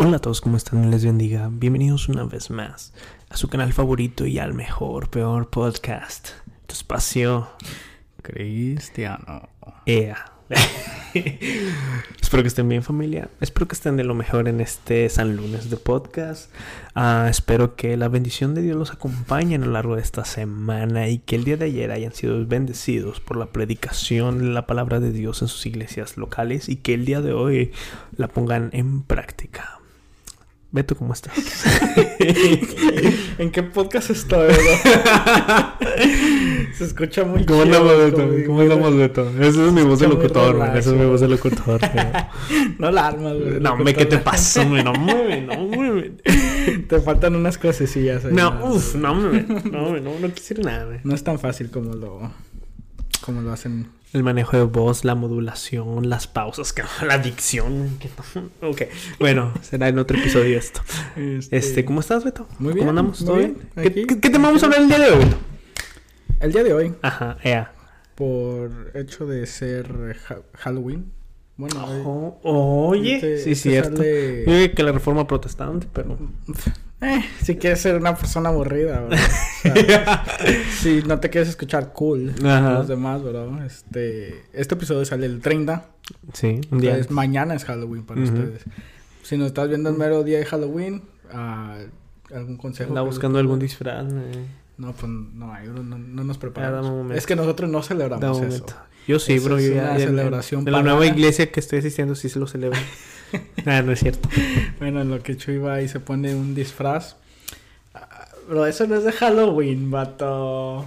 Hola a todos, ¿cómo están? Les bendiga. Bienvenidos una vez más a su canal favorito y al mejor, peor podcast. Tu espacio. Cristiano. EA. espero que estén bien familia. Espero que estén de lo mejor en este San Lunes de podcast. Ah, espero que la bendición de Dios los acompañe a lo largo de esta semana y que el día de ayer hayan sido bendecidos por la predicación de la palabra de Dios en sus iglesias locales y que el día de hoy la pongan en práctica. Beto, ¿cómo estás? ¿En qué podcast estoy? Se escucha muy ¿Cómo andamos, Beto? ¿Cómo andamos, Beto? Esa es mi voz de locutor, güey. Esa es mi voz de locutor. no la armas, güey. No, me, ¿qué te pasó, güey? No, mueve, no, mueve. Te faltan unas clasecillas ahí. No, uff, no, güey. No, no, no quisiera nada, güey. No es tan fácil como lo, como lo hacen el manejo de voz, la modulación, las pausas, la dicción. Ok, bueno, será en otro episodio esto. Este, este ¿cómo estás, Beto? Muy bien. ¿Cómo andamos? ¿Todo bien? ¿Qué, ¿Qué, te vamos a hablar el día de hoy, Beto? El día de hoy. Ajá, ea. Por hecho de ser Halloween. Bueno, oh, oye, este, sí, este cierto. Sale... que la reforma protestante, pero. Eh, si quieres ser una persona aburrida, ¿verdad? si no te quieres escuchar cool los demás, ¿verdad? Este, este episodio sale el 30. Sí, un día. mañana es Halloween para ustedes. Si nos estás viendo el mero día de Halloween, uh, algún consejo. Anda buscando algún disfraz. No, pues no, no, no nos preparamos. Es que nosotros no celebramos eso. Yo sí, bro. Es una celebración. De la nueva iglesia que estoy asistiendo sí se lo celebran. Ah, no es cierto. bueno, en lo que Chuy va y se pone un disfraz. Pero eso no es de Halloween, vato.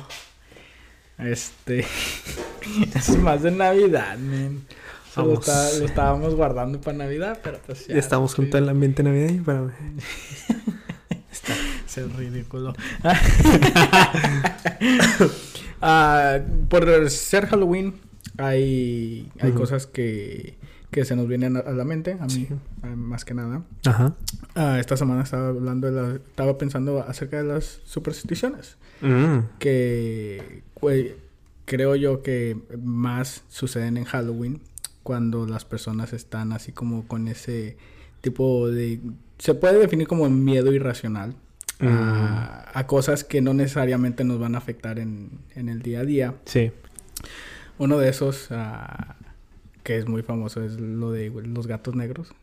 Este. es más de Navidad, man. Lo, lo, estábamos guardando para Navidad, pero pues ya. estamos junto al ambiente navideño para. Está. Es ridículo. Ah, por ser Halloween, hay, hay cosas que que se nos vienen a, la mente, a mí más que nada. Ajá. Ah, esta semana estaba hablando de la, estaba pensando acerca de las supersticiones. Mm. Que creo yo que más suceden en Halloween cuando las personas están así como con ese tipo de... Se puede definir como miedo irracional. A, a, cosas que no necesariamente nos van a afectar en, en el día a día. Sí. Uno de esos uh, que es muy famoso, es lo de los gatos negros.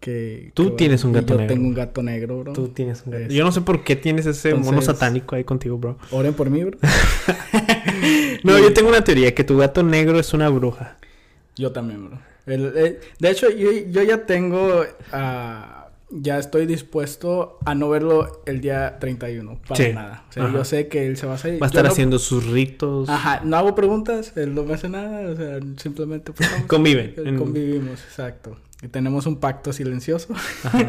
Que, Tú tienes un gato negro. Yo tengo un gato negro, bro. Tú tienes un gato. Yo no sé por qué tienes ese mono satánico ahí contigo, bro. Oren por mí, bro. no, yo tengo una teoría que tu gato negro es una bruja. Yo también, bro. Eh, de hecho, yo, yo ya tengo uh, ya estoy dispuesto a no verlo el día 31, para nada. O sea, yo sé que él se va a salir. Va a estar haciendo sus ritos. Ajá, no hago preguntas, él no me hace nada, o sea, simplemente pues, conviven. Convivimos, exacto. Y tenemos un pacto silencioso. Ajá.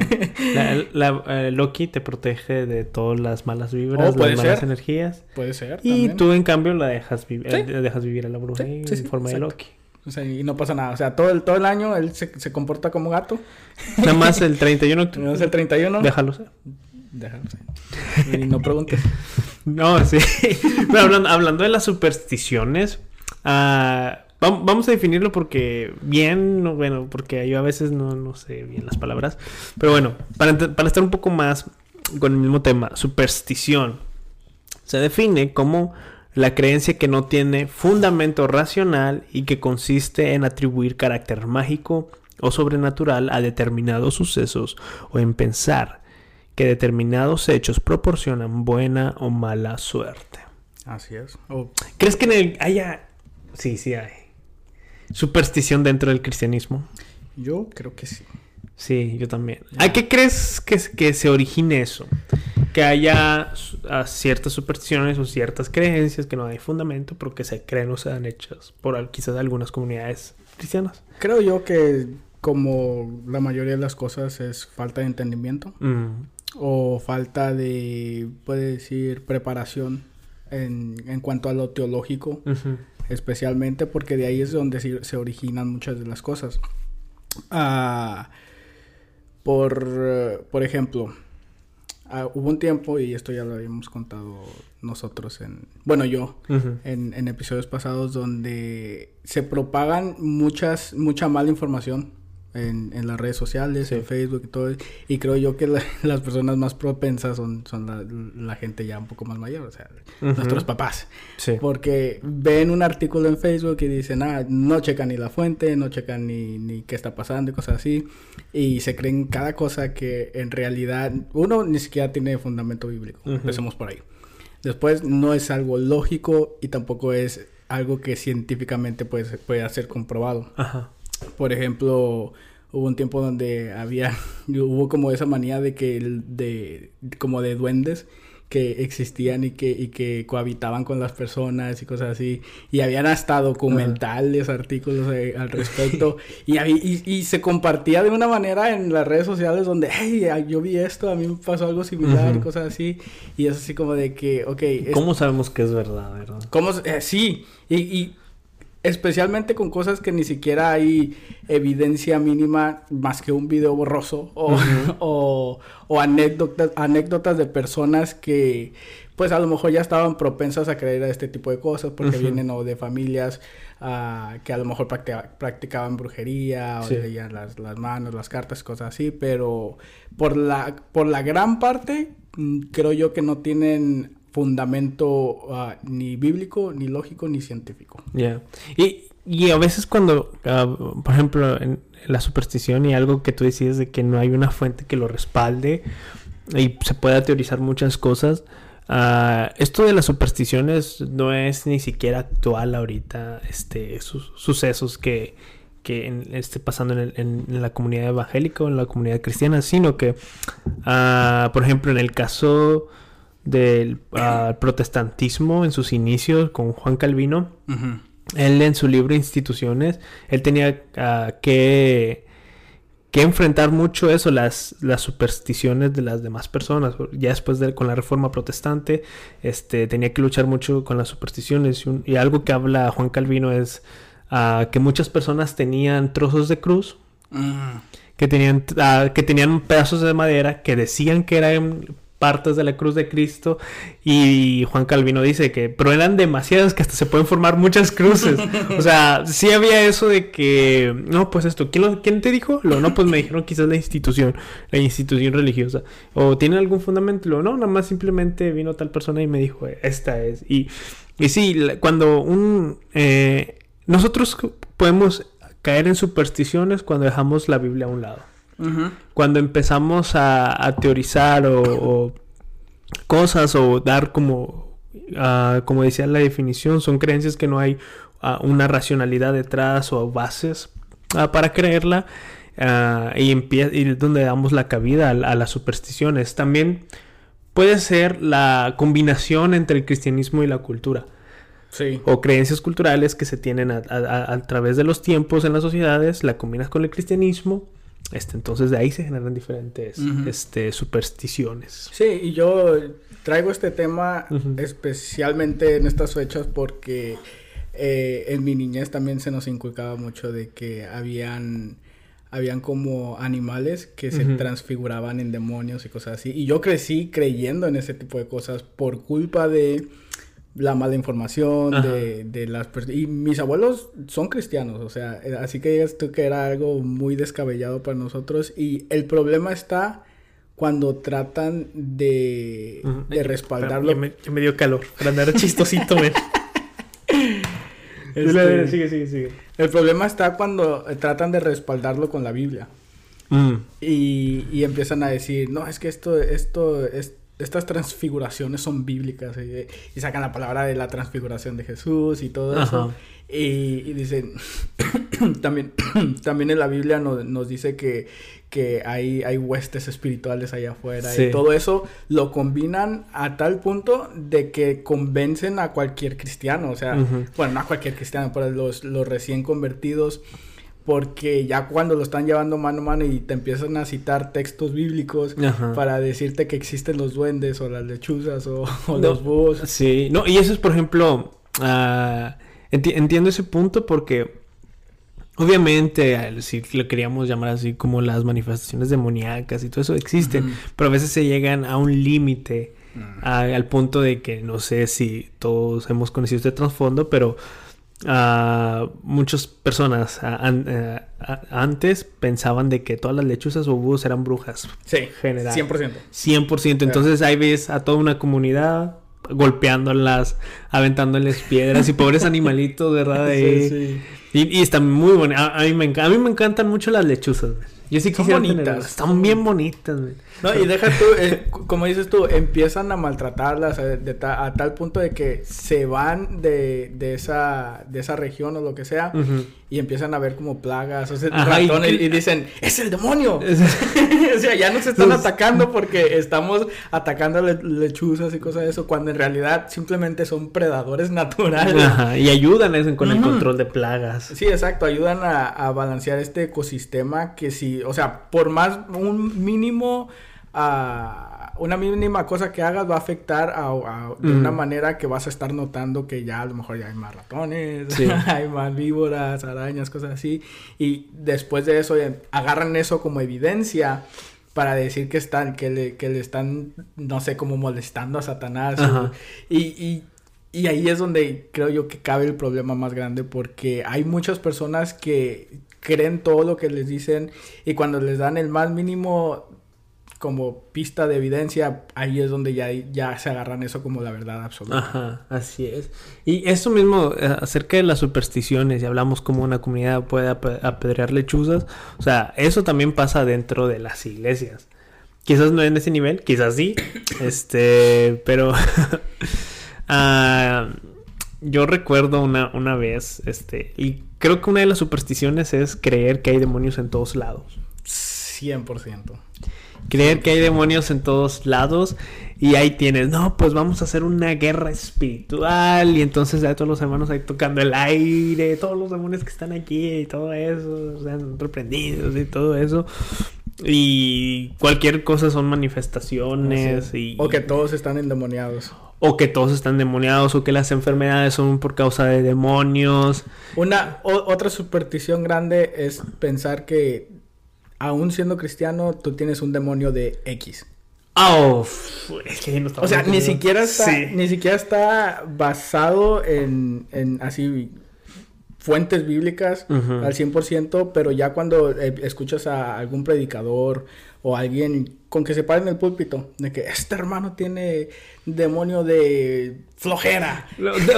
La, eh, Loki te protege de todas las malas vibras, oh, las malas energías. Puede ser. Y tú en cambio la dejas, vivir, eh, dejas vivir a la bruja en forma de Loki. O sea, y no pasa nada. O sea, todo el, todo el año él se, se comporta como gato. Nada más el 31. Nada más el 31. Déjalo ser. Déjalo ser. Y no preguntes. no, sí. Pero hablando, hablando de las supersticiones, uh, vamos a definirlo porque bien, bueno, porque yo a veces no, no sé bien las palabras. Pero bueno, para, para estar un poco más con el mismo tema, superstición se define como la creencia que no tiene fundamento racional y que consiste en atribuir carácter mágico o sobrenatural a determinados sucesos o en pensar que determinados hechos proporcionan buena o mala suerte. Así es. ¿Crees que en el haya... Sí, sí hay. Superstición dentro del cristianismo. Yo creo que sí. Sí, yo también. ¿A qué crees que, que se origine eso? Que haya ciertas supersticiones o ciertas creencias que no hay fundamento, pero que se creen o se dan hechas por quizás algunas comunidades cristianas. Creo yo que como la mayoría de las cosas es falta de entendimiento mm. o falta de, puede decir, preparación en, en cuanto a lo teológico, especialmente porque de ahí es donde se, originan muchas de las cosas. Ah, por, por ejemplo, Ah, hubo un tiempo, y esto ya lo habíamos contado nosotros en, bueno, yo, en, en, episodios pasados, donde se propagan muchas, mucha mala información en, en las redes sociales, en Facebook y todo. Y creo yo que las personas más propensas son, son la, la, gente ya un poco más mayor, o sea, nuestros papás. Sí. Porque ven un artículo en Facebook y dicen, ah, no checan ni la fuente, no checan ni, ni qué está pasando y cosas así. Y se creen cada cosa que en realidad uno ni siquiera tiene fundamento bíblico. Empecemos por ahí. Después no es algo lógico y tampoco es algo que científicamente puede, puede ser comprobado. Ajá. Por ejemplo, hubo un tiempo donde había, hubo como esa manía de que, de, como de duendes que existían y que, y que cohabitaban con las personas y cosas así. Y habían hasta documentales, artículos eh, al respecto. y, y, y, se compartía de una manera en las redes sociales donde, hey, yo vi esto, a mí me pasó algo similar y cosas así. Y es así como de que, ok. ¿Cómo sabemos que es verdad, verdad? ¿Cómo? Eh, sí. Y, y especialmente con cosas que ni siquiera hay evidencia mínima más que un video borroso o, o, o, anécdotas, anécdotas de personas que pues a lo mejor ya estaban propensas a creer a este tipo de cosas porque vienen o de familias uh, que a lo mejor practicaban brujería o leían las, las, manos, las cartas, cosas así, pero por la, por la gran parte mm, creo yo que no tienen fundamento uh, ni bíblico, ni lógico, ni científico. Ya. Y, y, a veces cuando, uh, por ejemplo, en la superstición y algo que tú decías de que no hay una fuente que lo respalde y se pueda teorizar muchas cosas, uh, esto de las supersticiones no es ni siquiera actual ahorita, este, sucesos que, que en, esté pasando en, la comunidad evangélica o en la comunidad cristiana, sino que, por ejemplo, en el caso del ah, protestantismo en sus inicios con Juan Calvino. Él en su libro Instituciones, él tenía ah, que, que enfrentar mucho eso, las, las supersticiones de las demás personas. Ya después de con la reforma protestante, este, tenía que luchar mucho con las supersticiones. Y, algo que habla Juan Calvino es ah, que muchas personas tenían trozos de cruz. Mm. Que tenían, que tenían pedazos de madera que decían que eran partes de la cruz de Cristo. Y Juan Calvino dice que pero eran demasiadas que hasta se pueden formar muchas cruces. O sea sí había eso de que no pues esto ¿quién, ¿quién te dijo? Lo, no pues me dijeron quizás la institución la institución religiosa. O tiene algún fundamento Lo, no nada más simplemente vino tal persona y me dijo esta es y, y sí cuando un eh, nosotros podemos caer en supersticiones cuando dejamos la Biblia a un lado cuando empezamos a, teorizar o, cosas o dar como, ah, como decía la definición, son creencias que no hay ah, una racionalidad detrás o bases ah, para creerla y, y donde damos la cabida a, las supersticiones. También puede ser la combinación entre el cristianismo y la cultura. O creencias culturales que se tienen a, través de los tiempos en las sociedades, la combinas con el cristianismo este, entonces de ahí se generan diferentes este, supersticiones. Sí, y yo traigo este tema especialmente en estas fechas porque eh, en mi niñez también se nos inculcaba mucho de que habían habían como animales que se transfiguraban en demonios y cosas así. Y yo crecí creyendo en ese tipo de cosas por culpa de la mala información de, de, las personas. Y mis abuelos son cristianos, o sea, eh, así que esto que era algo muy descabellado para nosotros. Y el problema está cuando tratan de, de respaldarlo. me, me, dio calor, para andar chistosito. Este, sigue, sigue, sigue. El problema está cuando tratan de respaldarlo con la Biblia. Mm. Y, y, empiezan a decir, no, es que esto, esto, es, estas transfiguraciones son bíblicas eh, y, sacan la palabra de la transfiguración de Jesús y todo eso. Y, dicen, también, también en la Biblia nos, dice que, que hay, hay huestes espirituales allá afuera y todo eso lo combinan a tal punto de que convencen a cualquier cristiano, o sea, bueno, no a cualquier cristiano, pero los, los recién convertidos porque ya cuando lo están llevando mano a mano y te empiezan a citar textos bíblicos para decirte que existen los duendes o las lechuzas o, los búhos. Sí, no, y eso es por ejemplo, uh, entiendo ese punto porque obviamente si lo queríamos llamar así como las manifestaciones demoníacas y todo eso existen, pero a veces se llegan a un límite al punto de que no sé si todos hemos conocido este trasfondo, pero muchas personas eh, antes pensaban de que todas las lechuzas o búhos eran brujas. Sí, general. 100%. 100%. Entonces ahí ves a toda una comunidad golpeándolas, aventándoles piedras y pobres animalitos, ¿verdad? Sí, sí. Y, y está muy bueno. A, mí me, a mí me encantan mucho las lechuzas. Yo sí quisiera bonitas. Están bien bonitas, No, y deja tú, eh, como dices tú, empiezan a maltratarlas a, tal punto de que se van de, de, esa, de esa región o lo que sea y empiezan a ver como plagas o sea, ratones y, dicen, ¡es el demonio! o sea, ya nos están atacando porque estamos atacando lechuzas y cosas de eso, cuando en realidad simplemente son predadores naturales. Ajá, y ayudan con el control de plagas. Sí, exacto, ayudan a, a balancear este ecosistema que si o sea, por más un mínimo, uh, una mínima cosa que hagas va a afectar a, de una manera que vas a estar notando que ya a lo mejor ya hay más ratones, hay más víboras, arañas, cosas así. Y después de eso agarran eso como evidencia para decir que están, que le, que le están, no sé, como molestando a Satanás. y, y, y ahí es donde creo yo que cabe el problema más grande porque hay muchas personas que creen todo lo que les dicen y cuando les dan el más mínimo como pista de evidencia, ahí es donde ya, ya se agarran eso como la verdad absoluta. Ajá, así es. Y eso mismo eh, acerca de las supersticiones, y hablamos como una comunidad puede apedrear lechuzas, o sea, eso también pasa dentro de las iglesias. Quizás no en ese nivel, quizás sí, este, pero uh, yo recuerdo una, una vez, este, y creo que una de las supersticiones es creer que hay demonios en todos lados. 100%. Creer que hay demonios en todos lados y ahí tienes, no, pues vamos a hacer una guerra espiritual y entonces ya todos los hermanos ahí tocando el aire, todos los demonios que están aquí y todo eso, sean reprendidos y todo eso. Y cualquier cosa son manifestaciones y... O que todos están endemoniados o que todos están demoniados o que las enfermedades son por causa de demonios. Una otra superstición grande es pensar que aún siendo cristiano tú tienes un demonio de X. Oh, o sea, ni siquiera está, ni siquiera está basado en, en así fuentes bíblicas al 100%, pero ya cuando eh, escuchas a algún predicador o alguien con que se pare en el púlpito de que este hermano tiene demonio de flojera.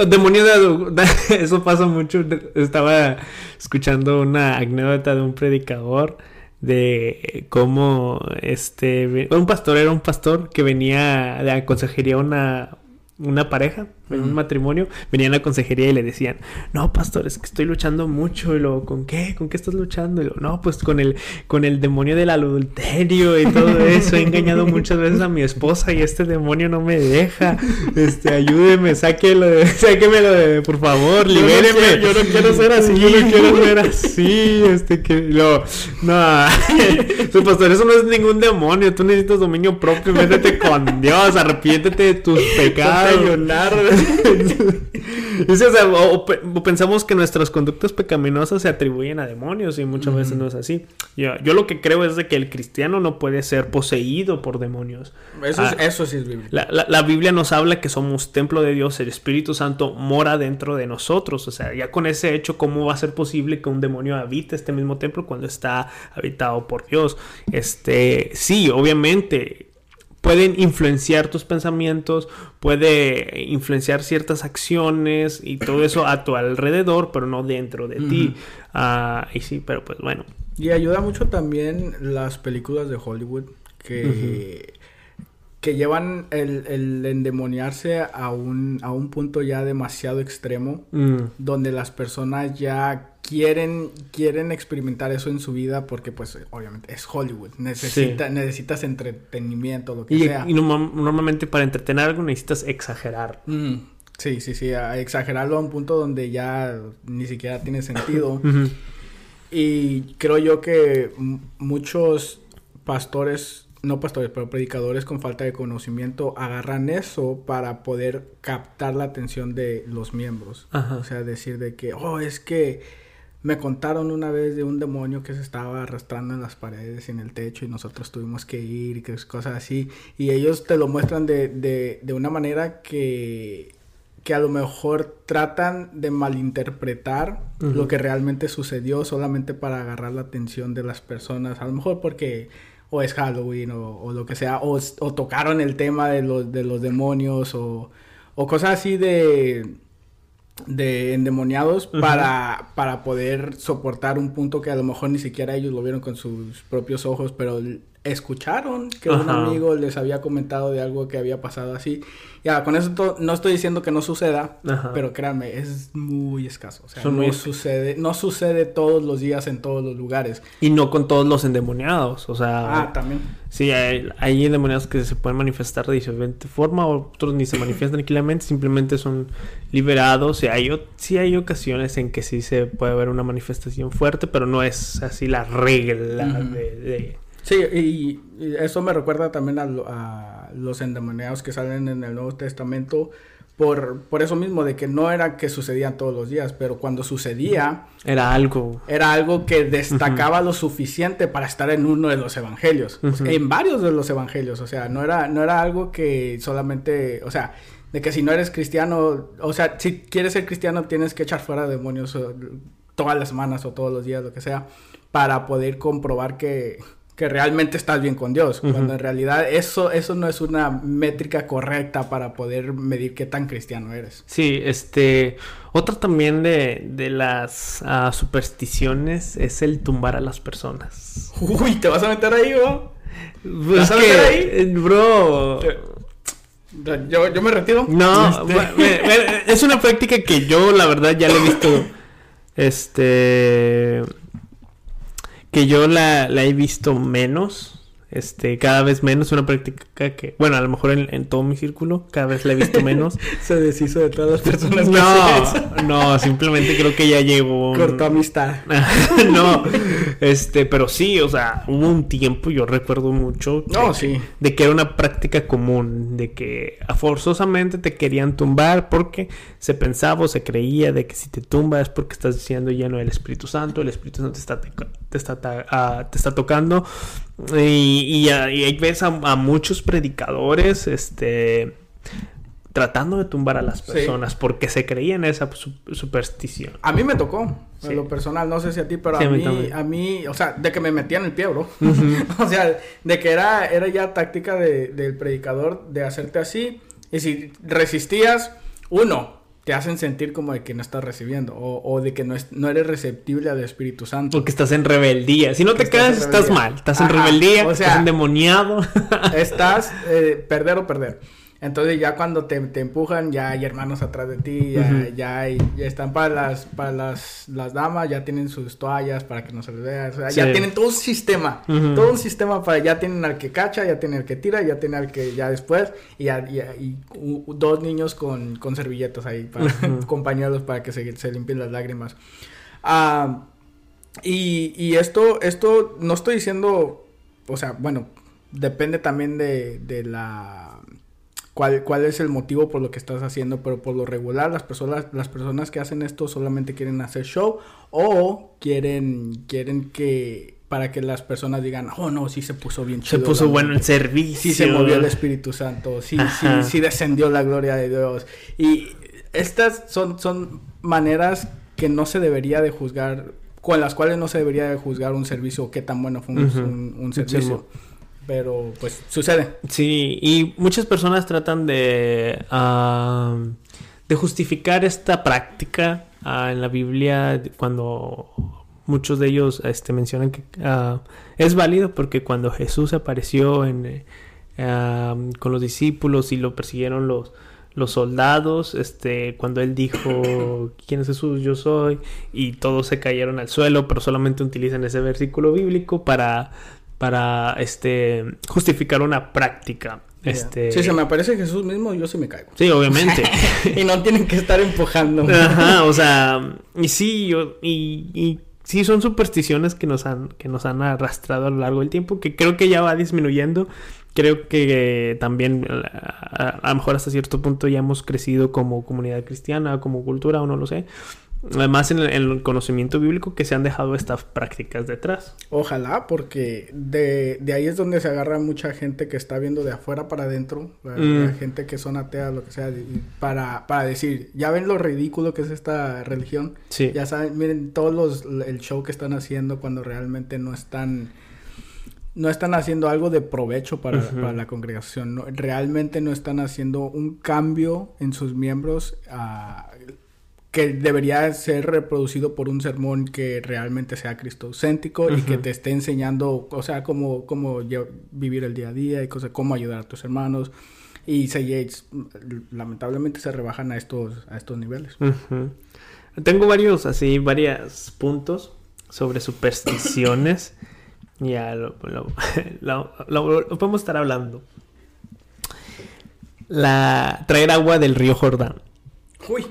demonio de, eso pasa mucho. Estaba escuchando una anécdota de un predicador de cómo este un pastor era un pastor que venía de consejería una una pareja, en un matrimonio, venían a la consejería y le decían, no, pastor, es que estoy luchando mucho. Y luego, ¿con qué? ¿Con qué estás luchando? Y luego, no, pues con el, con el demonio del adulterio y todo eso. He engañado muchas veces a mi esposa y este demonio no me deja. Este, ayúdeme, sáquelo de, sáquemelo de, por favor, libéreme. Yo no, quiero, ser así. Yo no quiero ser así. Este, que, lo, no, pues, pastor, eso no es ningún demonio. Tú necesitas dominio propio. Métete con Dios, arrepiéntete de tus pecados. o, pensamos que nuestras conductas pecaminosas se atribuyen a demonios y muchas veces no es así. Yo, yo, lo que creo es de que el cristiano no puede ser poseído por demonios. Eso, ah, eso sí es Biblia. La, la, Biblia nos habla que somos templo de Dios, el Espíritu Santo mora dentro de nosotros. O sea, ya con ese hecho, ¿cómo va a ser posible que un demonio habite este mismo templo cuando está habitado por Dios? Este, sí, obviamente pueden influenciar tus pensamientos, puede influenciar ciertas acciones y todo eso a tu alrededor, pero no dentro de ti. Ah, y sí, pero pues bueno. Y ayuda mucho también las películas de Hollywood que, que llevan el, endemoniarse a un, a un punto ya demasiado extremo, mm. donde las personas ya quieren, quieren experimentar eso en su vida porque pues obviamente es Hollywood, Necesita, necesitas entretenimiento, lo que sea. Y normalmente para entretener algo necesitas exagerar. Mm, sí, sí, sí, exagerarlo a un punto donde ya ni siquiera tiene sentido. Y creo yo que muchos pastores no pastores, pero predicadores con falta de conocimiento agarran eso para poder captar la atención de los miembros. O sea, decir de que, oh, es que me contaron una vez de un demonio que se estaba arrastrando en las paredes y en el techo y nosotros tuvimos que ir y que cosas así. Y ellos te lo muestran de, de, de una manera que, que a lo mejor tratan de malinterpretar lo que realmente sucedió solamente para agarrar la atención de las personas. A lo mejor porque o es Halloween o, lo que sea, o, tocaron el tema de los, de los demonios o, o cosas así de de endemoniados para, para poder soportar un punto que a lo mejor ni siquiera ellos lo vieron con sus propios ojos, pero escucharon que un amigo les había comentado de algo que había pasado así. Ya, con eso no estoy diciendo que no suceda, pero créanme, es muy escaso. O sea, no sucede, no sucede todos los días en todos los lugares. Y no con todos los endemoniados, o sea... Ah, también. Sí, hay, hay endemoniados que se pueden manifestar de diferente forma, otros ni se manifiestan tranquilamente, simplemente son liberados. Y hay, sí hay ocasiones en que sí se puede ver una manifestación fuerte, pero no es así la regla de Sí, y, eso me recuerda también a, los endemoniados que salen en el Nuevo Testamento por, por eso mismo, de que no era que sucedían todos los días, pero cuando sucedía... Era algo. Era algo que destacaba lo suficiente para estar en uno de los evangelios, en varios de los evangelios, o sea, no era, no era algo que solamente, o sea, de que si no eres cristiano, o sea, si quieres ser cristiano tienes que echar fuera demonios todas las semanas o todos los días, lo que sea, para poder comprobar que que realmente estás bien con Dios, cuando en realidad eso, eso no es una métrica correcta para poder medir qué tan cristiano eres. Sí, este, otra también de, de las ah, supersticiones es el tumbar a las personas. Uy, ¿te vas a meter ahí, bro? ¿Te vas a meter ahí? Eh, bro... Yo, yo me retiro. No, este. es una práctica que yo la verdad ya le he visto. Este que yo la, la he visto menos este, cada vez menos, una práctica que, bueno, a lo mejor en, todo mi círculo, cada vez la he visto menos. Se deshizo de todas las personas. No, no, simplemente creo que ya llegó. Cortó amistad. no, este, pero sí, o sea, hubo un tiempo, yo recuerdo mucho. No, sí. De que era una práctica común, de que forzosamente te querían tumbar porque se pensaba o se creía de que si te tumbas es porque estás siendo lleno del Espíritu Santo, el Espíritu Santo te está, te está, te está tocando y, y, y ves a, muchos predicadores, este tratando de tumbar a las personas porque se creían esa superstición. A mí me tocó, en lo personal, no sé si a ti, pero a, mí, a mí, o sea, de que me metían el pie, bro. o sea, de que era, era ya táctica del predicador de hacerte así. Y si resistías, uno, te hacen sentir como de que no estás recibiendo o, de que no, es, no eres receptible al Espíritu Santo. Porque estás en rebeldía. Si no te quedas, estás mal. Estás en rebeldía, o sea, estás endemoniado. estás eh, perder o perder. Entonces ya cuando te, empujan, ya hay hermanos atrás de ti, ya, ya, están para las para las, las, damas, ya tienen sus toallas para que no se les vea, o sea, ya tienen todo un sistema, todo un sistema para, ya tienen al que cacha, ya tienen al que tira, ya tienen al que ya después, y, y, dos niños con, con servilletas ahí, para, compañeros para que se, se limpien las lágrimas. Ah, y, y esto, esto no estoy diciendo, o sea, bueno, depende también de, de la cuál, cuál es el motivo por lo que estás haciendo, pero por lo regular las personas, las personas que hacen esto solamente quieren hacer show o quieren, quieren que para que las personas digan, oh no, sí se puso bien chido. Se puso bueno el servicio. Sí se movió el Espíritu Santo, sí, sí, sí descendió la gloria de Dios. Y estas son, son maneras que no se debería de juzgar, con las cuales no se debería de juzgar un servicio, qué tan bueno fue un, servicio. Pero pues sucede. Sí, y muchas personas tratan de, de justificar esta práctica ah, en la Biblia cuando muchos de ellos este, mencionan que ah, es válido porque cuando Jesús apareció en, con los discípulos y lo persiguieron los, los soldados, este, cuando él dijo, ¿quién es Jesús? Yo soy, y todos se cayeron al suelo, pero solamente utilizan ese versículo bíblico para para este justificar una práctica. Este... Si se me aparece Jesús mismo, yo sí me caigo. Sí, obviamente. y no tienen que estar empujando. Ajá, o sea, y sí, yo, y, y sí son supersticiones que nos han, que nos han arrastrado a lo largo del tiempo, que creo que ya va disminuyendo. Creo que también a, a, lo mejor hasta cierto punto ya hemos crecido como comunidad cristiana, como cultura, o no lo sé. Además, en el, conocimiento bíblico que se han dejado estas prácticas detrás. Ojalá, porque de, de, ahí es donde se agarra mucha gente que está viendo de afuera para adentro, mm. gente que son ateas, lo que sea, para, para decir, ya ven lo ridículo que es esta religión. Sí. Ya saben, miren todos los, el show que están haciendo cuando realmente no están no están haciendo algo de provecho para, para la congregación. No, realmente no están haciendo un cambio en sus miembros uh, que debería ser reproducido por un sermón que realmente sea cristocéntrico y que te esté enseñando, o sea, cómo, cómo vivir el día a día y cosas, cómo ayudar a tus hermanos. Y se, lamentablemente se rebajan a estos, a estos niveles. Tengo varios, así, varios puntos sobre supersticiones. ya lo, lo, podemos estar hablando. La traer agua del río Jordán. Uy.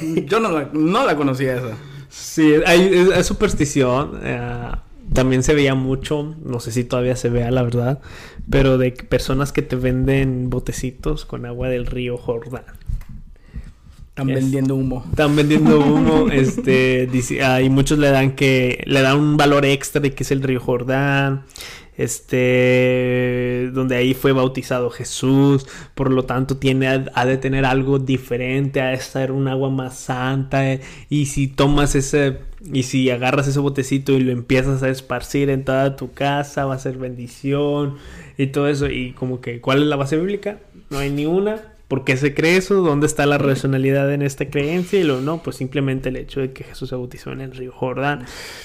Yo no la, no la conocía esa. Sí, hay, es, superstición. Eh, también se veía mucho, no sé si todavía se vea la verdad, pero de personas que te venden botecitos con agua del río Jordán. Están vendiendo humo. Están vendiendo humo, este, y muchos le dan que, le dan un valor extra de que es el río Jordán este donde ahí fue bautizado Jesús, por lo tanto tiene ha de tener algo diferente, ha de ser un agua más santa y si tomas ese y si agarras ese botecito y lo empiezas a esparcir en toda tu casa va a ser bendición y todo eso y como que ¿cuál es la base bíblica? No hay ni una ¿Por qué se cree eso? ¿Dónde está la racionalidad en esta creencia? Y lo no, pues simplemente el hecho de que Jesús se bautizó en el río Jordán.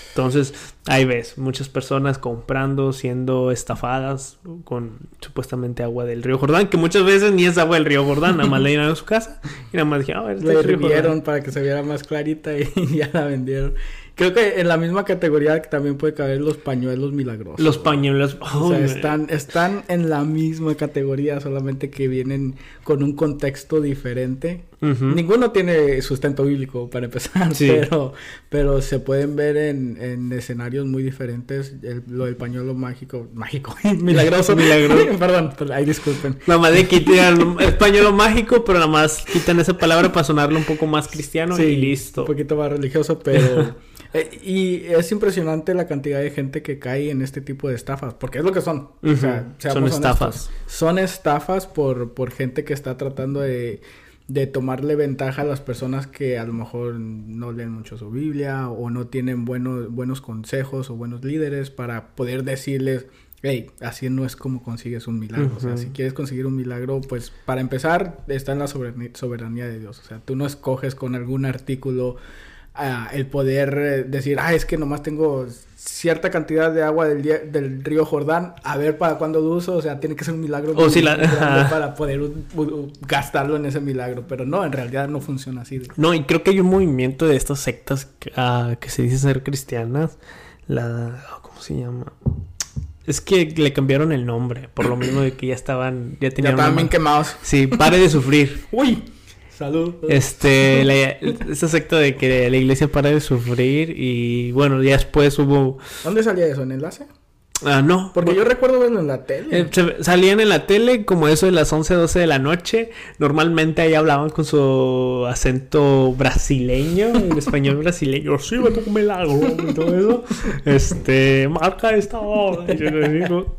Entonces, ahí ves, muchas personas comprando, siendo estafadas con supuestamente agua del río Jordán, que muchas veces ni es agua del río Jordán, nada más le dieron a su casa y nada más dijeron, a ver, este Le para que se viera más clarita y ya la vendieron. Creo que en la misma categoría también puede caber los pañuelos milagrosos. Los pañuelos. o sea, están, están en la misma categoría, solamente que vienen con un contexto diferente. Ninguno tiene sustento bíblico para empezar, pero, pero se pueden ver en, en escenarios muy diferentes. lo del pañuelo mágico, mágico, milagroso. Milagroso. Perdón, ahí disculpen. Nada más de quitar el pañuelo mágico, pero nada más quitan esa palabra para sonarlo un poco más cristiano y listo. Un poquito más religioso, pero. Eh, y es impresionante la cantidad de gente que cae en este tipo de estafas, porque es lo que son. o sea, son estafas. Son estafas por, por gente que está tratando de, de tomarle ventaja a las personas que a lo mejor no leen mucho su Biblia o no tienen buenos, buenos consejos o buenos líderes para poder decirles, hey, así no es como consigues un milagro. O sea, si quieres conseguir un milagro, pues para empezar está en la soberanía de Dios. O sea, tú no escoges con algún artículo el poder eh, decir, ah, es que nomás tengo cierta cantidad de agua del, del río Jordán, a ver para cuándo lo uso, o sea, tiene que ser un milagro para poder gastarlo en ese milagro, pero no, en realidad no funciona así. No, y creo que hay un movimiento de estas sectas que, ah, que se dice ser cristianas, la, ¿cómo se llama? Es que le cambiaron el nombre, por lo mismo de que ya estaban, ya tenían... Ya estaban bien quemados. Sí, pare de sufrir. Uy. Salud. Este, la, ese secto de que la iglesia para de sufrir y bueno, ya después hubo... ¿Dónde salía eso? ¿En enlace? Ah, no. Porque yo recuerdo verlo en la tele. Eh, salían en la tele como eso de las 11, 12 de la noche. Normalmente ahí hablaban con su acento brasileño, el español brasileño. Sí, me toco milagro y todo eso. Este, marca esta hora.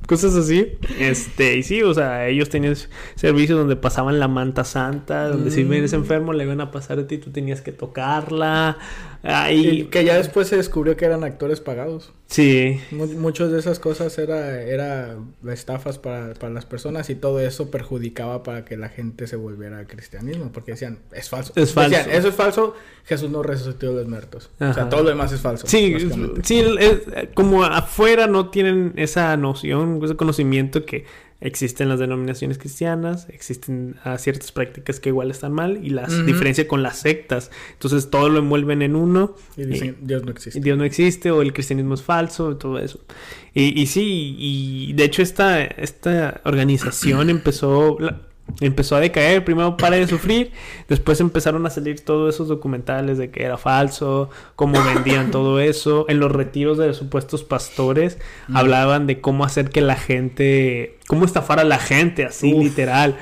Cosas así. Este, y sí, o sea, ellos tenían servicios donde pasaban la manta santa, donde si vienes mm. enfermo le iban a pasar a ti, tú tenías que tocarla. Ahí... que ya después se descubrió que eran actores pagados. Sí. Muchas de esas cosas era, era estafas para, para, las personas y todo eso perjudicaba para que la gente se volviera al cristianismo. Porque decían, es falso. Es falso. eso es falso. Jesús no resucitó de los muertos. O sea, todo lo demás es falso. Sí, sí como afuera no tienen esa noción, ese conocimiento que existen las denominaciones cristianas, existen ah, ciertas prácticas que igual están mal y las diferencia con las sectas. Entonces todo lo envuelven en uno. Y dicen, Dios no existe. Dios no existe o el cristianismo es falso, todo eso. Y, y sí, y de hecho esta, esta organización empezó empezó a decaer, primero para de sufrir, después empezaron a salir todos esos documentales de que era falso, cómo vendían todo eso, en los retiros de los supuestos pastores hablaban de cómo hacer que la gente, cómo estafar a la gente así literal.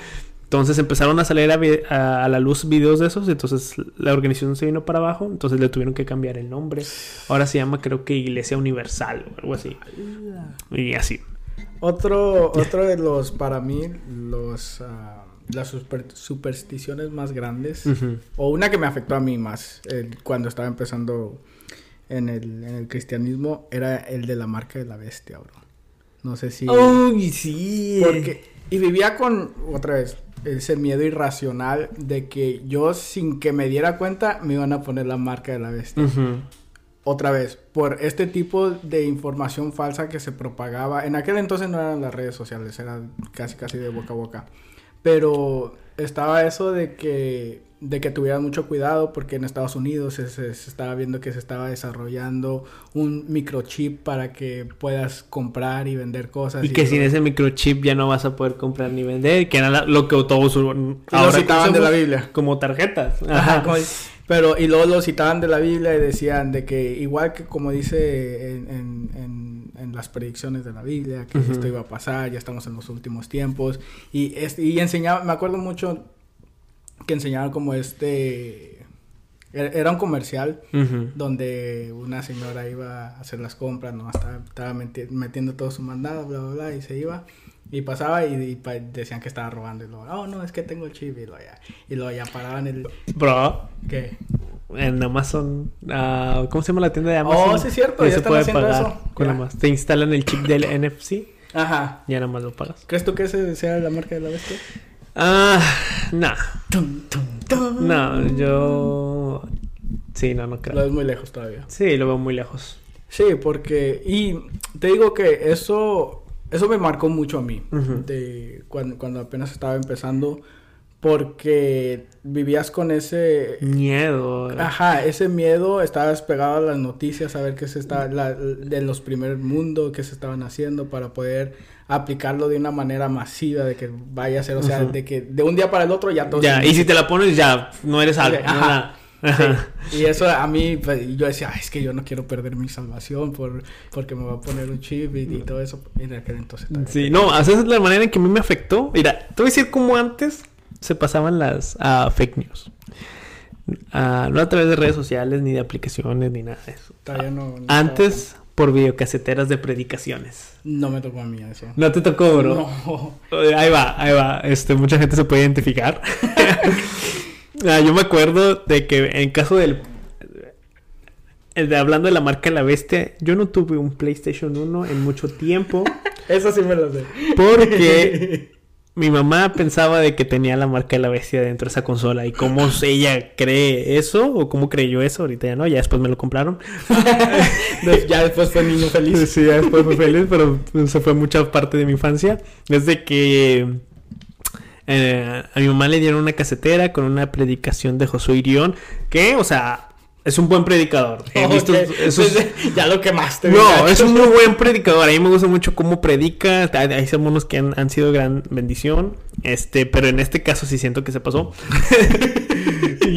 Entonces empezaron a salir a, la luz videos de esos, entonces la organización se vino para abajo, entonces le tuvieron que cambiar el nombre. Ahora se llama creo que Iglesia Universal o algo así. Y así. Otro, otro de los, para mí, los... Ah, las supersticiones más grandes, o una que me afectó a mí más cuando estaba empezando en el, en el cristianismo, era el de la marca de la bestia, bro. No sé si... ¡Uy, sí! Porque, y vivía con, otra vez, ese miedo irracional de que yo, sin que me diera cuenta, me iban a poner la marca de la bestia. Otra vez, por este tipo de información falsa que se propagaba. En aquel entonces no eran las redes sociales, era casi casi de boca a boca. Pero estaba eso de que de que tuvieran mucho cuidado porque en Estados Unidos se, estaba viendo que se estaba desarrollando un microchip para que puedas comprar y vender cosas. Y, que sin ese microchip ya no vas a poder comprar ni vender, que era lo que todos ahora citaban de la Biblia. Como tarjetas. Ajá. pero y luego lo citaban de la Biblia y decían de que igual que como dice en, en, las predicciones de la Biblia, que esto iba a pasar, ya estamos en los últimos tiempos. Y, y enseñaba, me acuerdo mucho que enseñaban como este... Er, era un comercial donde una señora iba a hacer las compras, ¿no? Estaba, metiendo todo su mandado, bla, bla, bla, y se iba. Y pasaba y, decían que estaba robando. Y luego, oh, no, es que tengo el chip. Y luego ya, y luego ya paraban el... Bro. ¿Qué? En Amazon, uh, ¿cómo se llama la tienda de Amazon? Oh, sí es cierto, ya se puede pagar eso. Con Te instalan el chip del NFC. Ajá. Ya nada más lo pagas. ¿Crees tú que ese sea la marca de la bestia? Ah, no. No, yo. Sí, no, no creo. Lo ves muy lejos todavía. Sí, lo veo muy lejos. Sí, porque. Y te digo que eso. Eso me marcó mucho a mí. de cuando, cuando apenas estaba empezando porque vivías con ese miedo. Ajá, ese miedo, estabas pegado a las noticias a ver qué se está de los primeros mundos que se estaban haciendo para poder aplicarlo de una manera masiva de que vaya a ser, o sea, de que de un día para el otro ya todo Ya, y si te la pones ya no eres algo. Ajá. Y eso a mí, pues, yo decía, es que yo no quiero perder mi salvación por, porque me va a poner un chip y, todo eso. en aquel entonces. Sí, no, esa es la manera en que a mí me afectó. Mira, te voy a decir cómo antes se pasaban las uh, fake news. Uh, no a través de redes sociales, ni de aplicaciones, ni nada de eso. Antes, por videocaseteras de predicaciones. No me tocó a mí eso. No te tocó, bro. No. Ahí va, ahí va. Este, mucha gente se puede identificar. Ah, yo me acuerdo de que en caso del de, hablando de la marca La Bestia, yo no tuve un PlayStation 1 en mucho tiempo. Eso sí me lo sé. Porque mi mamá pensaba de que tenía la marca de la bestia dentro de esa consola. ¿Y cómo ella cree eso? ¿O cómo creyó eso? Ahorita ya no, ya después me lo compraron. ya después fue niño feliz. Sí, ya después fue feliz, pero se fue mucha parte de mi infancia. Desde que eh, a mi mamá le dieron una casetera con una predicación de Josué Irión. Que, o sea, es un buen predicador. He visto ya lo quemaste. No, es un muy buen predicador. A mí me gusta mucho cómo predica. Hay unos que han, han, sido gran bendición. Este, pero en este caso sí siento que se pasó.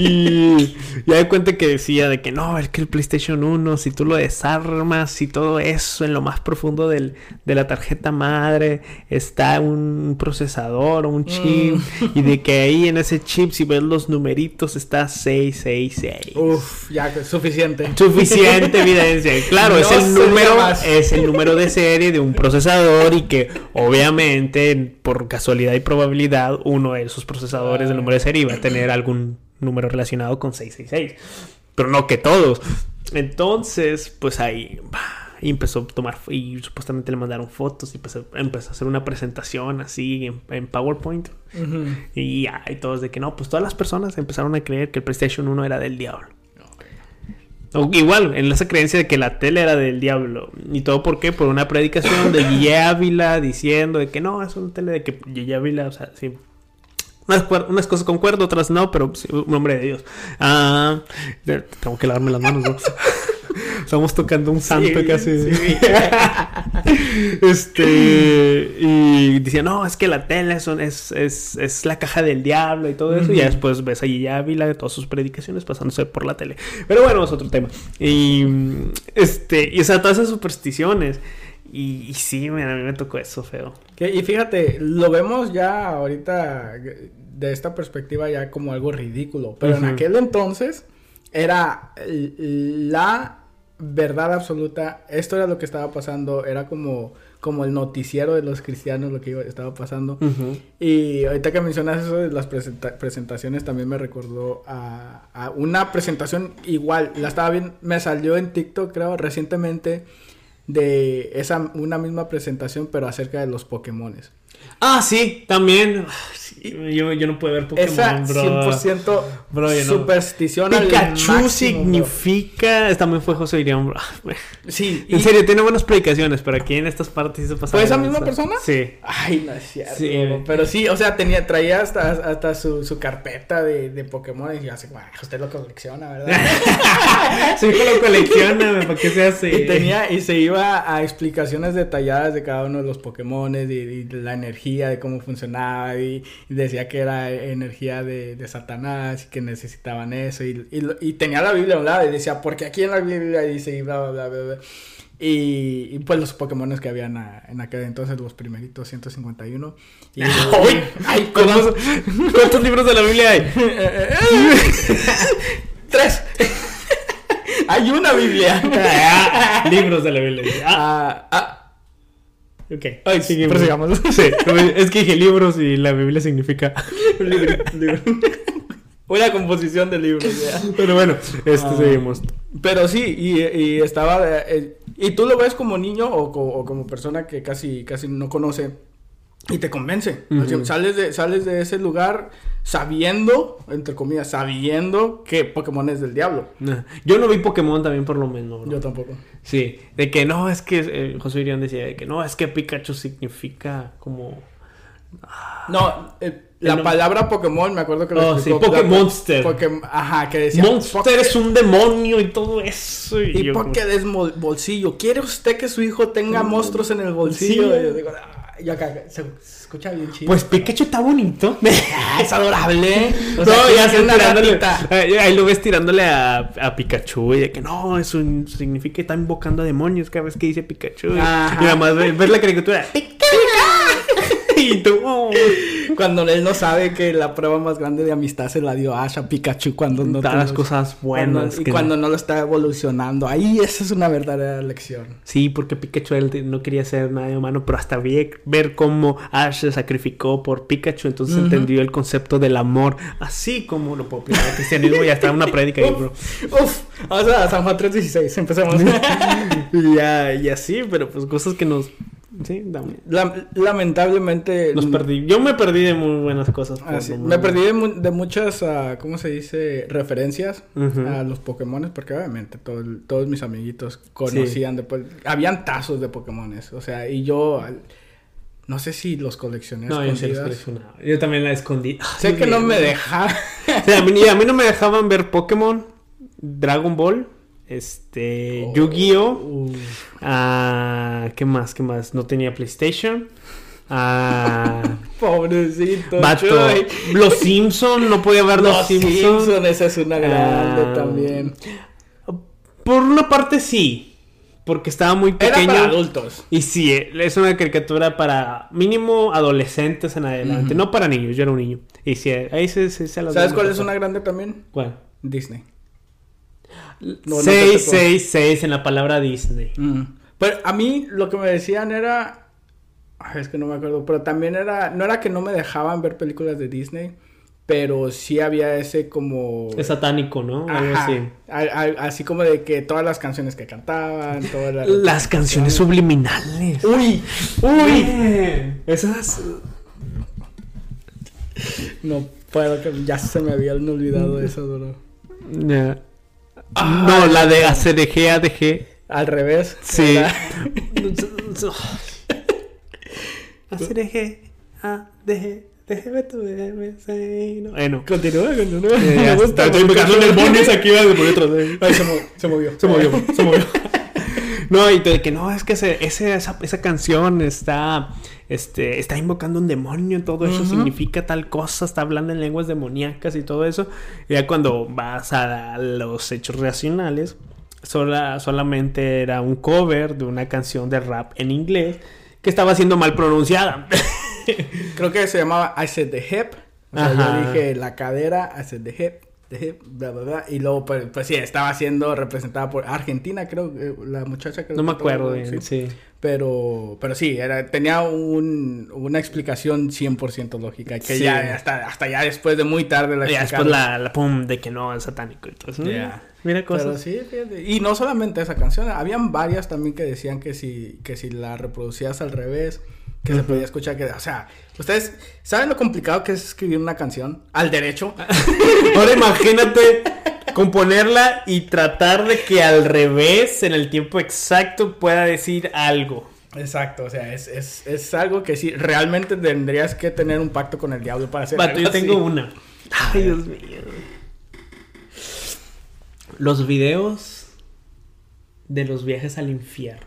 Y ya de cuenta que decía de que no, es que el PlayStation 1, si tú lo desarmas y todo eso en lo más profundo del, de la tarjeta madre, está un procesador, un chip. Mm. Y de que ahí en ese chip, si ves los numeritos, está 666. Uf, ya, suficiente. Suficiente evidencia. Claro, es el número, es el número de serie de un procesador y que obviamente por casualidad y probabilidad uno de esos procesadores del número de serie iba a tener algún número relacionado con 666. Pero no que todos. Entonces, pues ahí empezó a tomar y supuestamente le mandaron fotos y empezó, empezó a hacer una presentación así en, PowerPoint. Y, y todos de que no, pues todas las personas empezaron a creer que el PlayStation 1 era del diablo. igual, en esa creencia de que la tele era del diablo. ¿Y todo por qué? Por una predicación de Guille Ávila diciendo de que no, es una tele de que Guille Ávila, o sea, sí, unas, cosas concuerdo, otras no, pero un hombre de Dios. Ah, tengo que lavarme las manos, ¿no? Estamos tocando un santo casi. este. Y decía, no, es que la tele son, es, es, es la caja del diablo y todo eso. Y después ves allí ya de todas sus predicaciones pasándose por la tele. Pero bueno, es otro tema. Y. Este. Y o sea, todas esas supersticiones. Y, y, sí, a mí me tocó eso feo. Y fíjate, lo vemos ya ahorita de esta perspectiva ya como algo ridículo. Pero en aquel entonces era la verdad absoluta. Esto era lo que estaba pasando. Era como, como el noticiero de los cristianos lo que estaba pasando. Y ahorita que mencionas eso de las presentaciones, también me recordó a, a, una presentación igual. La estaba viendo, me salió en TikTok, creo, recientemente de esa una misma presentación, pero acerca de los Pokémones. Ah, sí, también. Yo, yo no puedo ver Pokémon, Esa 100% bro, superstición Pikachu significa... También fue José Irión, bro. Sí. En serio, tiene buenas predicaciones, pero aquí en estas partes se ¿Fue esa misma persona? Sí. Ay, no es cierto. Sí. Pero sí, o sea, tenía, traía hasta, hasta su, su carpeta de, de Pokémon y yo así, bueno, usted lo colecciona, ¿verdad? hijo lo colecciona, ¿para qué se hace? Y tenía, y se iba a explicaciones detalladas de cada uno de los Pokémon y, y la energía, de cómo funcionaba y decía que era energía de, de Satanás y que necesitaban eso. Y, y, tenía la Biblia a un lado y decía, porque aquí en la Biblia dice y bla, bla, bla, bla. Y, y, pues los Pokémon que habían en aquel entonces, los primeritos 151. Y, ay, ¿cuántos, ¿Cuántos libros de la Biblia hay? Tres. hay una Biblia. Ah, libros de la Biblia. Ah, ah Ok. Ay, seguimos. Sí, es que dije libros y la Biblia significa libro, libro. Una composición de libros, Pero bueno, este ah. seguimos. Pero sí, y, y estaba... Eh, y tú lo ves como niño o, o, como persona que casi, casi no conoce y te convence. sales, de, sales de ese lugar sabiendo, entre comillas, sabiendo que Pokémon es del diablo. Yo no vi Pokémon también por lo menos. Yo tampoco. Sí, de que no, es que eh, José Irián decía de que no, es que Pikachu significa como... no, eh, la palabra Pokémon, me acuerdo que lo oh, sí, Pokémonster. ajá, que decía. Monster es un demonio y todo eso. Y, y porque es bolsillo. ¿Quiere usted que su hijo tenga monstruos en el bolsillo? Y yo digo, y acá se, escucha bien chido. Pues Pikachu está bonito. es adorable. no, ya se tirándole. Ahí lo ves tirándole a, a, Pikachu y de que no, eso significa que está invocando a demonios cada vez que dice Pikachu. Y, nada más ver, la caricatura. ¡Pikachu! Y tú, oh. Cuando él no sabe que la prueba más grande de amistad se la dio Ash a Pikachu cuando no. Da las cosas buenas. y cuando no lo está evolucionando. Ahí esa es una verdadera lección. Sí, porque Pikachu él no quería ser nada humano, pero hasta ver, ver cómo Ash se sacrificó por Pikachu, entonces entendió el concepto del amor, así como lo puedo el cristianismo y hasta una prédica ahí, bro. Uf, o sea, San Juan 3.16, empezamos. ya, y así, pero pues cosas que nos Sí, lamentablemente. Los perdí. Yo me perdí de muy buenas cosas. Ah, me perdí de, muchas, uh, ¿cómo se dice? Referencias a los Pokémon, porque obviamente todos mis amiguitos conocían. Después, habían tazos de Pokémon. O sea, y yo. No sé si los coleccioné. No, yo sí los coleccionaba. Yo también la escondí. Sé que no me dejaban. a mí no me dejaban ver Pokémon, Dragon Ball este, oh. Yu-Gi-Oh! Ah, ¿Qué más? ¿Qué más? No tenía PlayStation. Ah, Pobrecito. Los Simpson, no podía ver los, los Simpson. Esa es una grande ah, también. Por una parte sí. Porque estaba muy pequeño. Era para adultos. Y sí, es una caricatura para mínimo adolescentes en adelante. No para niños, yo era un niño. Y sí, ahí se, se, ¿Sabes cuál es una grande también? ¿Cuál? Disney. 666 en la palabra Disney. Mm. Pero a mí lo que me decían era. es que no me acuerdo. Pero también era. No era que no me dejaban ver películas de Disney. Pero sí había ese como. Es satánico, ¿no? así. así como de que todas las canciones que cantaban. Todas las, las canciones subliminales. ¡Uy! ¡Uy! Esas. No puedo ya se me había olvidado eso, bro. No, la de ACDG, ADG. Al revés. Sí. ACDG, ADG. Déjeme tu Bueno, continúa, continúa. me gusta. Estoy invocando demonios aquí, va de por detrás. Ay, se, movió. Se movió, se movió. Se movió. No, y de que no, es que ese, esa, esa canción está, este, está invocando un demonio, todo eso significa tal cosa, está hablando en lenguas demoníacas y todo eso. Y ya cuando vas a los hechos racionales, sola, solamente era un cover de una canción de rap en inglés que estaba siendo mal pronunciada. Creo que se llamaba I Said the Hip O sea, yo dije la cadera hace the hip, bla, bla, bla. Y luego, pues, pues sí, estaba siendo representada por Argentina, creo, eh, la muchacha que... No me acuerdo bien, sí. Pero, pero sí, era, tenía un, una explicación 100% lógica. Que ya hasta, hasta ya después de muy tarde la Ya después la, la pum de que no es satánico y todo eso. Mira cosas. sí, Y no solamente esa canción, habían varias también que decían que si, que si la reproducías al revés, que se podía escuchar que, o sea, ustedes saben lo complicado que es escribir una canción al derecho. Ahora imagínate componerla y tratar de que al revés, en el tiempo exacto, pueda decir algo. Exacto, o sea, es, es, es algo que sí, realmente tendrías que tener un pacto con el diablo para hacer yo tengo una. Ay, Dios mío. Los videos de los viajes al infierno.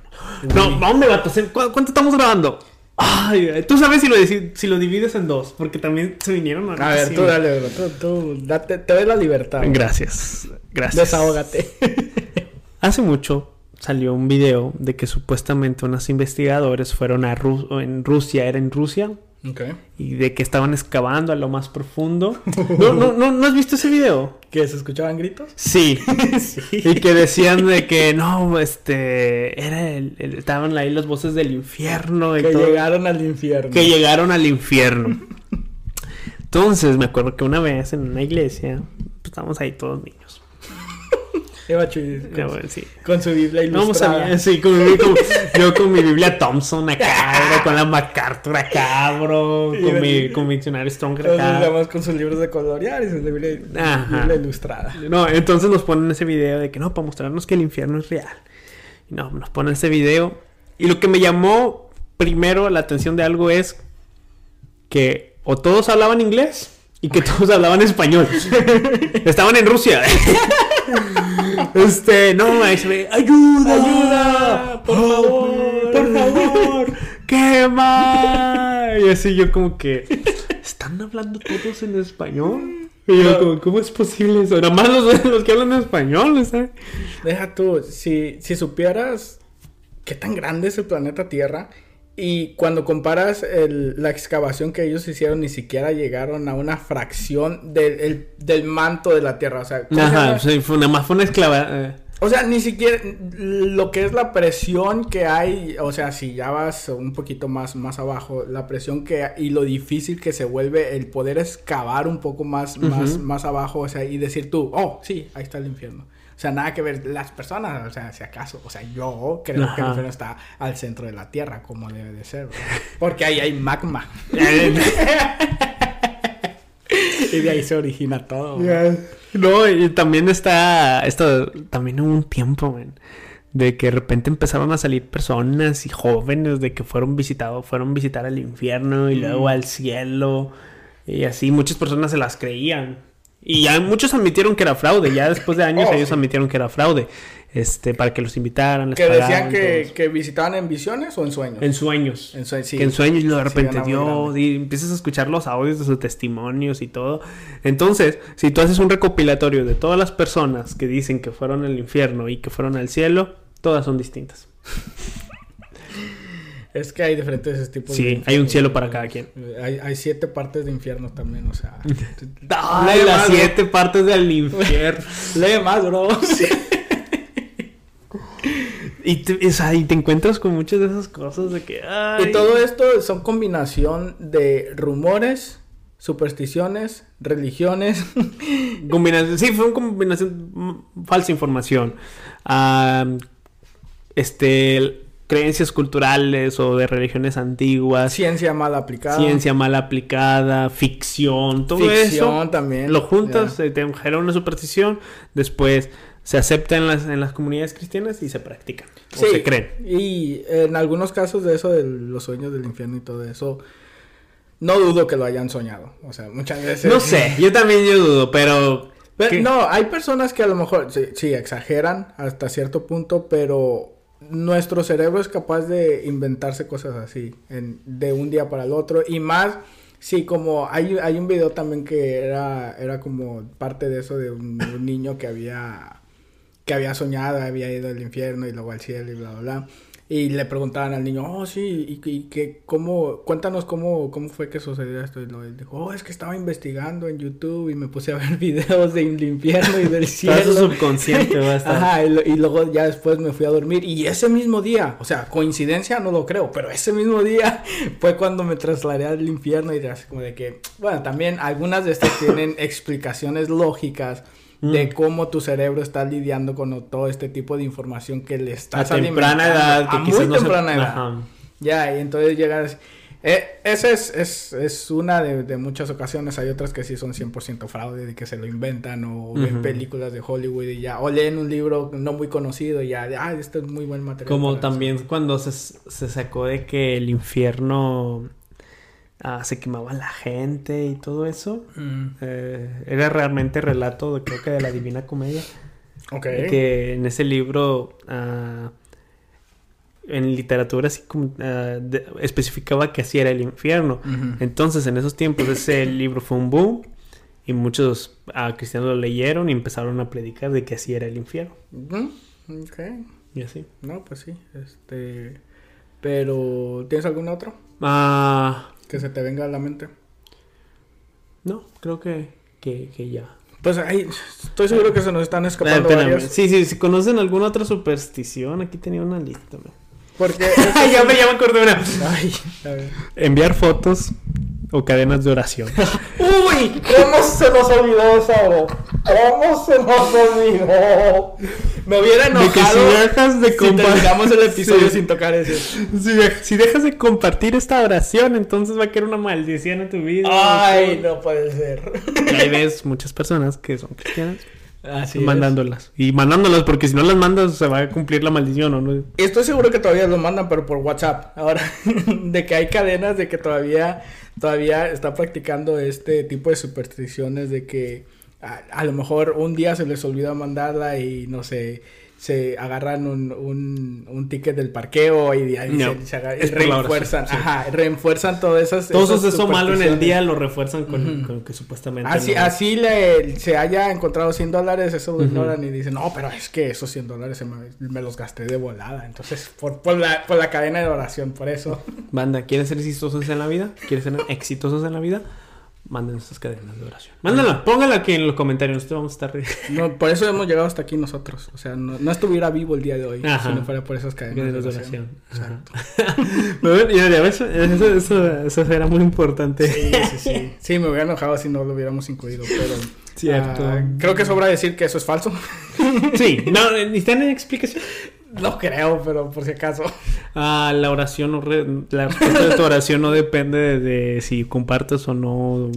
No, ¿dónde vato? ¿Cuánto estamos grabando? Ay, tú sabes si lo, si lo divides en dos, porque también se vinieron a... A ver, tú dale, bro, tú, tú date, te doy la libertad. Gracias, gracias. Desahógate. Hace mucho salió un video de que supuestamente unos investigadores fueron a en Rusia, era en Rusia, y de que estaban excavando a lo más profundo. No, no, no, ¿no has visto ese video? ¿Que se escuchaban gritos? Sí. Y que decían de que no, este, era el, estaban ahí las voces del infierno. Y que llegaron al infierno. Que llegaron al infierno. Entonces, me acuerdo que una vez en una iglesia, pues, estábamos ahí todos niños. Eva Chuy, con, sí. con, su Biblia ilustrada. No, sí, con, yo con mi Biblia Thompson acá, bro, con la MacArthur acá, bro, con, mi, con mi diccionario Strong acá. Entonces, con sus libros de colorear y su Biblia, Biblia, ilustrada. No, entonces nos ponen ese video de que no, para mostrarnos que el infierno es real. Y no, nos ponen ese video. Y lo que me llamó primero la atención de algo es que o todos hablaban inglés y que todos hablaban español. Estaban en Rusia. este, no, ayuda, ayuda, por favor, por favor, ¿qué más? Y así yo como que, ¿están hablando todos en español? Y yo como, ¿cómo es posible eso? Nada más los, los que hablan español, ¿sabes? Deja tú, si, si supieras qué tan grande es el planeta Tierra y cuando comparas la excavación que ellos hicieron, ni siquiera llegaron a una fracción del, del manto de la tierra. O sea, Ajá, sí, fue una, más fue una esclava. Eh. O sea, ni siquiera lo que es la presión que hay, o sea, si ya vas un poquito más, más abajo, la presión que y lo difícil que se vuelve el poder excavar un poco más, más, más abajo, o sea, y decir tú, oh, sí, ahí está el infierno. O sea, nada que ver las personas, o sea, si acaso, o sea, yo creo que el infierno está al centro de la Tierra, como debe de ser, porque ahí hay magma. y de ahí se origina todo. No, y también está, esto, también hubo un tiempo, man, de que de repente empezaron a salir personas y jóvenes de que fueron visitados, fueron visitar al infierno y luego mm. al cielo. Y así muchas personas se las creían. Y ya muchos admitieron que era fraude. Ya después de años oh, ellos admitieron que era fraude. Este, para que los invitaran. que decían que, que, visitaban en visiones o en sueños. En sueños. En, que en sueños y de repente Dios. Y empiezas a escuchar los audios de sus testimonios y todo. Entonces, si tú haces un recopilatorio de todas las personas que dicen que fueron al infierno y que fueron al cielo, todas son distintas. Es que hay diferentes tipos sí, hay un cielo para cada quien. Hay, siete partes de infierno también, o sea. Dale las siete partes del infierno. Lee más, bro. y, te, o sea, y te encuentras con muchas de esas cosas de que. Y todo esto son combinación de rumores, supersticiones, religiones. combinación, sí, fue una combinación. Falsa información. este creencias culturales o de religiones antiguas. Ciencia mal aplicada. Ciencia mal aplicada, ficción, todo ficción también. Lo juntas, se te genera una superstición, después se acepta en las, en las comunidades cristianas y se practican. O se creen. Y en algunos casos de eso, de los sueños del infierno y todo eso, no dudo que lo hayan soñado. O sea, muchas veces. No sé, yo también yo dudo, pero. no, hay personas que a lo mejor sí, exageran hasta cierto punto, pero nuestro cerebro es capaz de inventarse cosas así, de un día para el otro. Y más, sí, como hay, hay un video también que era, era como parte de eso de un, niño que había, que había soñado, había ido al infierno y luego al cielo y bla, bla, bla. Y le preguntaban al niño, oh, sí, y, que, ¿cómo, cuéntanos cómo, cómo fue que sucedió esto? Y lo, él dijo, oh, es que estaba investigando en YouTube y me puse a ver videos del infierno y del cielo. Eso subconsciente va a estar. Ajá, y, luego ya después me fui a dormir y ese mismo día, o sea, coincidencia no lo creo, pero ese mismo día fue cuando me trasladé al infierno y así como de que, bueno, también algunas de estas tienen explicaciones lógicas de mm. cómo tu cerebro está lidiando con todo este tipo de información que le estás a temprana edad, que a muy temprana edad. Ya, y entonces llegas... Eh, esa es, es, es, una de, muchas ocasiones. Hay otras que sí son 100% fraude, de que se lo inventan o ven películas de Hollywood y ya, o leen un libro no muy conocido y ya, ah, este es muy buen material. Como también cuando se, se sacó de que el infierno Ah, se quemaba la gente y todo eso. Mm. Eh, era realmente relato, de, creo que de la Divina Comedia. Ok. Que en ese libro, ah, en literatura, así como ah, especificaba que así era el infierno. Entonces, en esos tiempos, ese libro fue un boom. Y muchos cristianos lo leyeron y empezaron a predicar de que así era el infierno. Ok. Y así. No, pues sí. Este. Pero, ¿tienes algún otro? Ah que se te venga a la mente. No, creo que, que, que ya. Pues ahí, estoy seguro que se nos están escapando Sí, sí, si conocen alguna otra superstición, aquí tenía una lista. Porque... ya, me, ya me acordé una. Ay, a ver. Enviar fotos o cadenas de oración. ¡Uy! ¿Cómo se nos olvidó eso? ¿Cómo se nos olvidó? Me hubiera enojado si dejas de compartir el episodio sin tocar eso. Si, dejas de compartir esta oración, entonces va a quedar una maldición en tu vida. Ay, no puede ser. Y ahí ves muchas personas que son cristianas. Así mandándolas. Y mandándolas porque si no las mandas se va a cumplir la maldición o no. Estoy seguro que todavía lo mandan, pero por WhatsApp. Ahora, de que hay cadenas de que todavía todavía está practicando este tipo de supersticiones de que a, lo mejor un día se les olvida mandarla y no sé, se agarran un, un, un ticket del parqueo y, ahí se, refuerzan, ajá, refuerzan todas esas. Todo eso malo en el día lo refuerzan con, que supuestamente. Así, así le, se haya encontrado 100 dólares, eso lo ignoran y dicen, no, pero es que esos 100 dólares me, los gasté de volada. Entonces, por, por, la, por la cadena de oración, por eso. Banda, ¿quieres ser exitosos en la vida? ¿Quieres ser exitosos en la vida? Manden esas cadenas de oración. Mándala, póngala aquí en los comentarios, nosotros vamos a estar... no, por eso hemos llegado hasta aquí nosotros. O sea, no, estuviera vivo el día de hoy si no fuera por esas cadenas de oración. Exacto. eso, eso, era muy importante. Sí, sí, sí. Sí, me hubiera enojado si no lo hubiéramos incluido, pero... Cierto. Ah, creo que sobra decir que eso es falso. sí, no, ¿necesitan explicación? No creo, pero por si acaso. Ah, la oración no la respuesta de tu oración no depende de, si compartes o no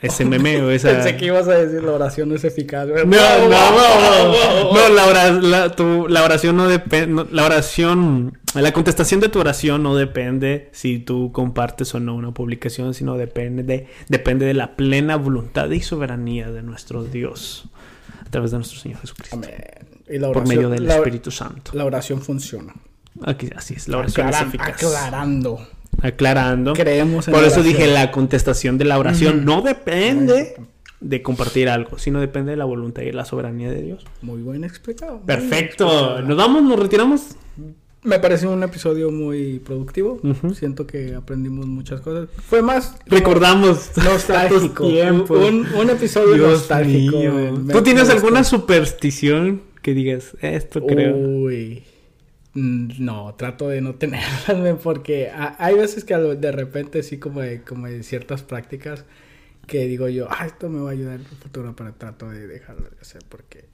ese meme o esa. Pensé que ibas a decir la oración no es eficaz. No, no, no, no, la, la, oración no depende, la oración, la contestación de tu oración no depende si tú compartes o no una publicación, sino depende de, depende de la plena voluntad y soberanía de nuestro Dios a través de nuestro Señor Jesucristo. Amén por medio del Espíritu Santo. La oración funciona. Aquí, así es, la oración es eficaz. Aclarando. Aclarando. Creemos en Por eso dije, la contestación de la oración no depende de compartir algo, sino depende de la voluntad y la soberanía de Dios. Muy bien explicado. Perfecto. Nos vamos, nos retiramos. Me pareció un episodio muy productivo. Siento que aprendimos muchas cosas. Fue más. Recordamos. Nostálgico. Un, un, episodio nostálgico. ¿Tú tienes alguna superstición que digas, esto creo. Uy. Mm, no, trato de no tenerlas, porque hay veces que de repente sí como de, como de ciertas prácticas que digo yo, ah, esto me va a ayudar en el futuro, pero trato de dejarlo de hacer porque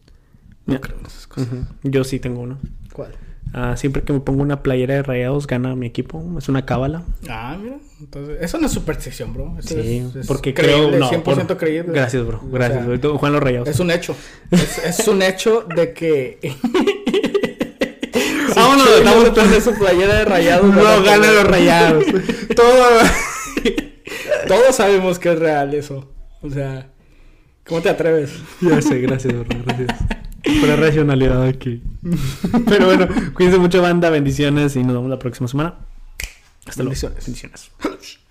no creo en esas cosas. Yo sí tengo uno. ¿Cuál? Ah, siempre que me pongo una playera de rayados gana mi equipo. Es una cábala. Ah, mira. Entonces, eso no es superstición, bro. sí, porque creo... No, 100% creíble. Gracias, bro. Gracias. Juan los rayados. Es un hecho. es, un hecho de que... Vámonos, estamos de su playera de rayados. No, gana los rayados. Todo... Todos sabemos que es real eso. O sea, ¿cómo te atreves? Ya sé, gracias, bro. Gracias. Pura racionalidad aquí. Pero bueno, cuídense mucho, banda. Bendiciones y nos vemos la próxima semana. Hasta luego. Bendiciones.